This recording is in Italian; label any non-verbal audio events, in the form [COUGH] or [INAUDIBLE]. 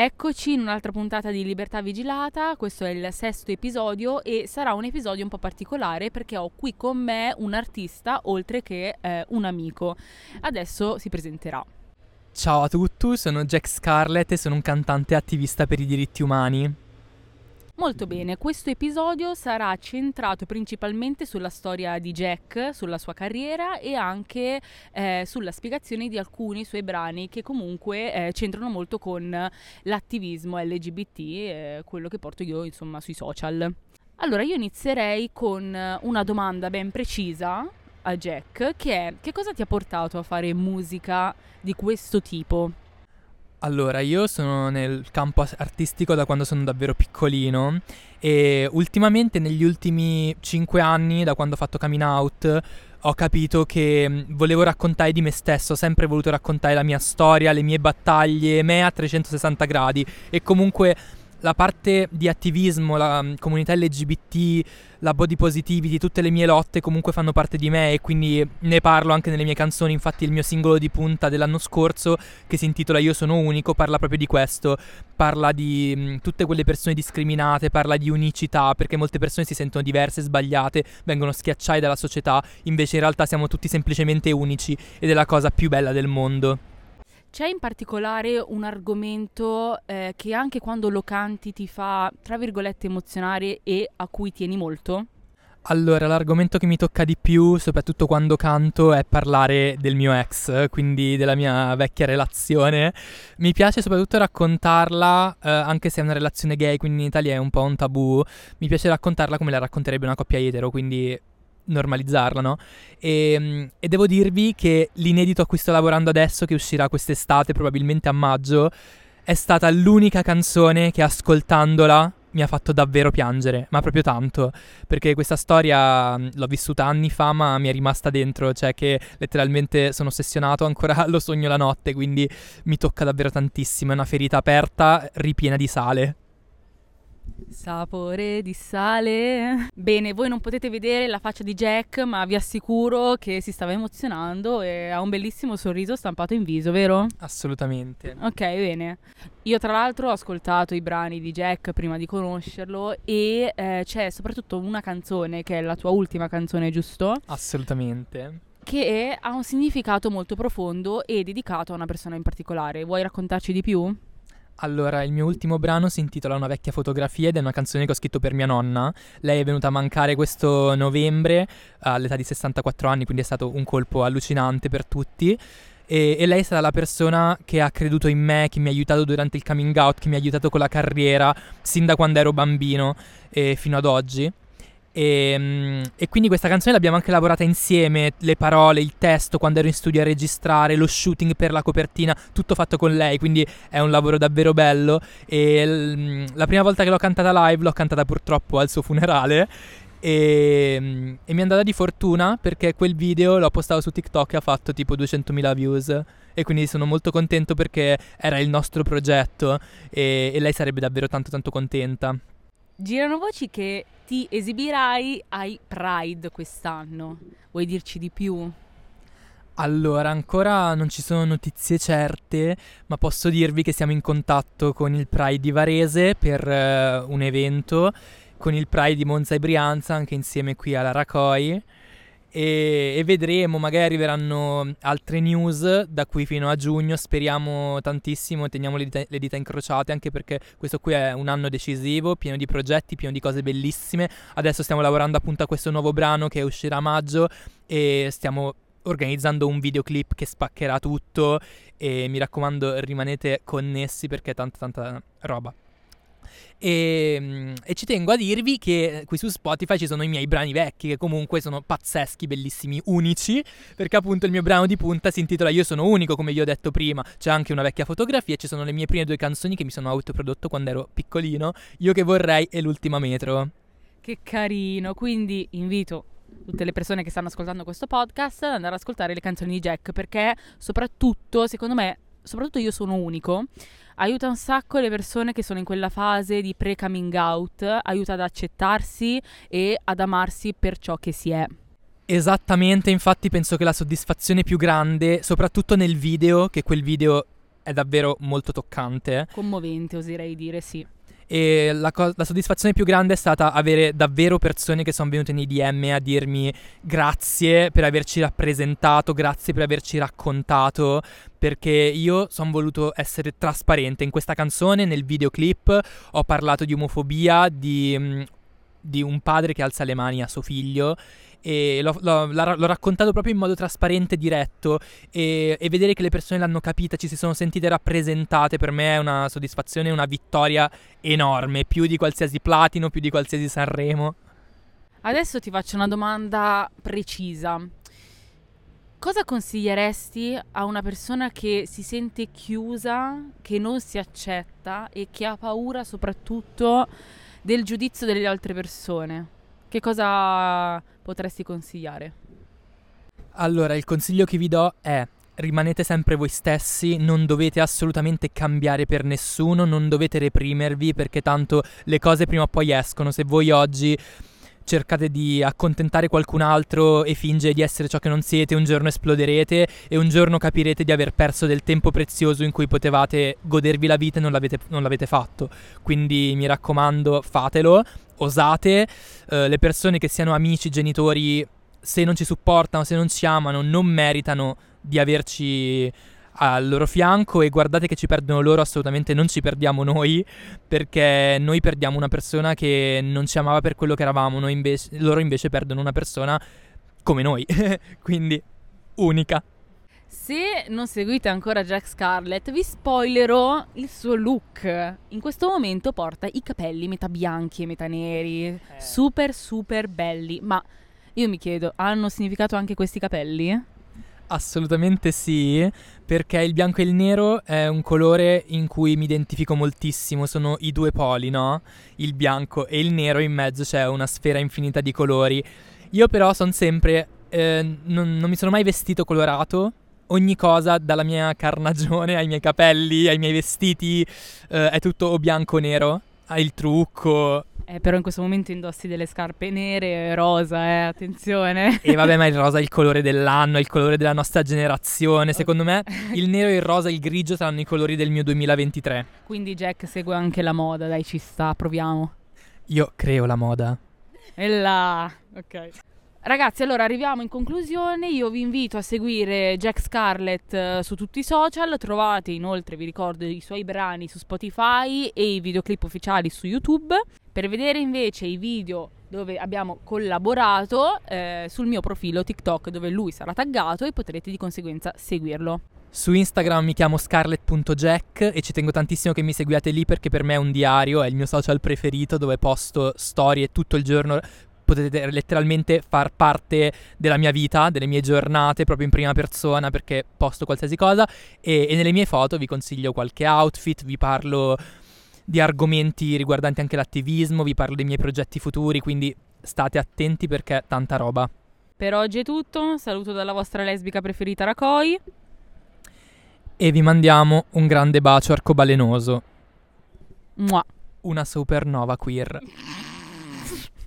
Eccoci in un'altra puntata di Libertà Vigilata, questo è il sesto episodio e sarà un episodio un po' particolare perché ho qui con me un artista oltre che eh, un amico. Adesso si presenterà. Ciao a tutti, sono Jack Scarlett e sono un cantante attivista per i diritti umani. Molto bene, questo episodio sarà centrato principalmente sulla storia di Jack, sulla sua carriera e anche eh, sulla spiegazione di alcuni suoi brani che comunque eh, c'entrano molto con l'attivismo LGBT, eh, quello che porto io insomma sui social. Allora io inizierei con una domanda ben precisa a Jack che è che cosa ti ha portato a fare musica di questo tipo? Allora, io sono nel campo artistico da quando sono davvero piccolino e ultimamente negli ultimi 5 anni, da quando ho fatto coming out, ho capito che mm, volevo raccontare di me stesso, ho sempre voluto raccontare la mia storia, le mie battaglie, me a 360 gradi. E comunque la parte di attivismo, la mm, comunità LGBT, la body positivity, tutte le mie lotte comunque fanno parte di me e quindi ne parlo anche nelle mie canzoni. Infatti il mio singolo di punta dell'anno scorso, che si intitola Io sono unico, parla proprio di questo. Parla di mh, mm, tutte quelle persone discriminate, parla di unicità, perché molte persone si sentono diverse, sbagliate, vengono schiacciate dalla società, invece in realtà siamo tutti semplicemente unici ed è la cosa più bella del mondo. C'è in particolare un argomento eh, che anche quando lo canti ti fa, tra virgolette, emozionare e a cui tieni molto? Allora, l'argomento che mi tocca di più, soprattutto quando canto, è parlare del mio ex, quindi della mia vecchia relazione. Mi piace soprattutto raccontarla, eh, anche se è una relazione gay, quindi in Italia è un po' un tabù. Mi piace raccontarla come la racconterebbe una coppia etero, quindi normalizzarla, no? E, ehm, e, devo dirvi che l'inedito a cui sto lavorando adesso, che uscirà quest'estate, probabilmente a maggio, è stata l'unica canzone che ascoltandola mi ha fatto davvero piangere, ma proprio tanto, perché questa storia l'ho vissuta anni fa, ma mi è rimasta dentro, cioè che letteralmente sono ossessionato, ancora [LAUGHS] lo sogno la notte, quindi mi tocca davvero tantissimo, è una ferita aperta, ripiena di sale. Sapore di sale. Bene, voi non potete vedere la faccia di Jack, ma vi assicuro che si stava emozionando e ha un bellissimo sorriso stampato in viso, vero? Assolutamente. Ok, bene. Io tra l'altro ho ascoltato i brani di Jack prima di conoscerlo e eh, c'è soprattutto una canzone che è la tua ultima canzone, giusto? Assolutamente che ha un significato molto profondo e dedicato a una persona in particolare. Vuoi raccontarci di più? Allora, il mio ultimo brano si intitola Una vecchia fotografia ed è una canzone che ho scritto per mia nonna. Lei è venuta a mancare questo novembre all'età di 64 anni, quindi è stato un colpo allucinante per tutti. E, e, lei è stata la persona che ha creduto in me, che mi ha aiutato durante il coming out, che mi ha aiutato con la carriera, sin da quando ero bambino e fino ad oggi. E, ehm, e, quindi questa canzone l'abbiamo anche lavorata insieme, le parole, il testo, quando ero in studio a registrare, lo shooting per la copertina, tutto fatto con lei, quindi è un lavoro davvero bello. E l- la prima volta che l'ho cantata live l'ho cantata purtroppo al suo funerale. E, e mi è andata di fortuna perché quel video l'ho postato su TikTok e ha fatto tipo 200.000 views e quindi sono molto contento perché era il nostro progetto e, e lei sarebbe davvero tanto tanto contenta. Girano voci che ti esibirai ai Pride quest'anno. Vuoi dirci di più? Allora, ancora non ci sono notizie certe, ma posso dirvi che siamo in contatto con il Pride di Varese per uh, un evento, con il Pride di Monza e Brianza, anche insieme qui alla Racoi e, e, vedremo, magari arriveranno altre news da qui fino a giugno, speriamo tantissimo, teniamo le dita, le dita, incrociate anche perché questo qui è un anno decisivo, pieno di progetti, pieno di cose bellissime, adesso stiamo lavorando appunto a questo nuovo brano che uscirà a maggio e stiamo organizzando un videoclip che spaccherà tutto. E mi raccomando rimanete connessi perché è tanta tanta roba. E, ehm, e, ci tengo a dirvi che qui su Spotify ci sono i miei brani vecchi, che comunque sono pazzeschi, bellissimi, unici, perché appunto il mio brano di punta si intitola Io sono unico, come vi ho detto prima. C'è anche una vecchia fotografia e ci sono le mie prime due canzoni che mi sono autoprodotto quando ero piccolino, Io che vorrei e l'ultima metro. Che carino, quindi invito tutte le persone che stanno ascoltando questo podcast ad andare ad ascoltare le canzoni di Jack perché soprattutto, secondo me, soprattutto io sono unico aiuta un sacco le persone che sono in quella fase di pre-coming out, aiuta ad accettarsi e ad amarsi per ciò che si è. Esattamente, infatti penso che la soddisfazione più grande, soprattutto nel video, che quel video è davvero molto toccante. Commovente, oserei dire, sì. E la, co- la, soddisfazione più grande è stata avere davvero persone che sono venute nei DM a dirmi grazie per averci rappresentato, grazie per averci raccontato, perché io sono voluto essere trasparente. In questa canzone, nel videoclip, ho parlato di omofobia, di, mm, di un padre che alza le mani a suo figlio e l'ho, l'ho, l'ho, raccontato proprio in modo trasparente, diretto e, e, vedere che le persone l'hanno capita, ci si sono sentite rappresentate per me è una soddisfazione, una vittoria enorme, più di qualsiasi platino, più di qualsiasi Sanremo. Adesso ti faccio una domanda precisa. Cosa consiglieresti a una persona che si sente chiusa, che non si accetta e che ha paura soprattutto del giudizio delle altre persone? Che cosa potresti consigliare? Allora, il consiglio che vi do è rimanete sempre voi stessi, non dovete assolutamente cambiare per nessuno, non dovete reprimervi perché tanto le cose prima o poi escono. Se voi oggi cercate di accontentare qualcun altro e fingere di essere ciò che non siete, un giorno esploderete e un giorno capirete di aver perso del tempo prezioso in cui potevate godervi la vita e non l'avete, non l'avete fatto. Quindi mi raccomando, fatelo, osate, eh, le persone che siano amici, genitori, se non ci supportano, se non ci amano, non meritano di averci al loro fianco e guardate che ci perdono loro, assolutamente non ci perdiamo noi, perché noi perdiamo una persona che non ci amava per quello che eravamo, invece, loro invece perdono una persona come noi, [LAUGHS] quindi unica. Se non seguite ancora Jack Scarlett, vi spoilerò il suo look. In questo momento porta i capelli metà bianchi e metà neri, eh. super super belli. Ma io mi chiedo, hanno significato anche questi capelli? Assolutamente sì, perché il bianco e il nero è un colore in cui mi identifico moltissimo, sono i due poli, no? Il bianco e il nero, in mezzo c'è una sfera infinita di colori. Io però sono sempre... Eh, non, non mi sono mai vestito colorato, ogni cosa, dalla mia carnagione ai miei capelli, ai miei vestiti, eh, è tutto o bianco o nero. Il trucco. Eh, però in questo momento indossi delle scarpe nere e rosa, eh, attenzione. E vabbè, ma il rosa è il colore dell'anno, è il colore della nostra generazione. Secondo me il nero, il rosa e il grigio saranno i colori del mio 2023. Quindi Jack segue anche la moda, dai, ci sta, proviamo. Io creo la moda. E là, ok. Ragazzi, allora arriviamo in conclusione. Io vi invito a seguire Jack Scarlett eh, su tutti i social. Trovate inoltre, vi ricordo, i suoi brani su Spotify e i videoclip ufficiali su YouTube. Per vedere invece i video dove abbiamo collaborato eh, sul mio profilo TikTok dove lui sarà taggato e potrete di conseguenza seguirlo. Su Instagram mi chiamo scarlett.jack e ci tengo tantissimo che mi seguiate lì perché per me è un diario, è il mio social preferito dove posto storie tutto il giorno potete letteralmente far parte della mia vita, delle mie giornate proprio in prima persona perché posto qualsiasi cosa e, e nelle mie foto vi consiglio qualche outfit, vi parlo di argomenti riguardanti anche l'attivismo, vi parlo dei miei progetti futuri, quindi state attenti perché è tanta roba. Per oggi è tutto, saluto dalla vostra lesbica preferita Rakoi. E vi mandiamo un grande bacio arcobalenoso. Mua. Una supernova queer.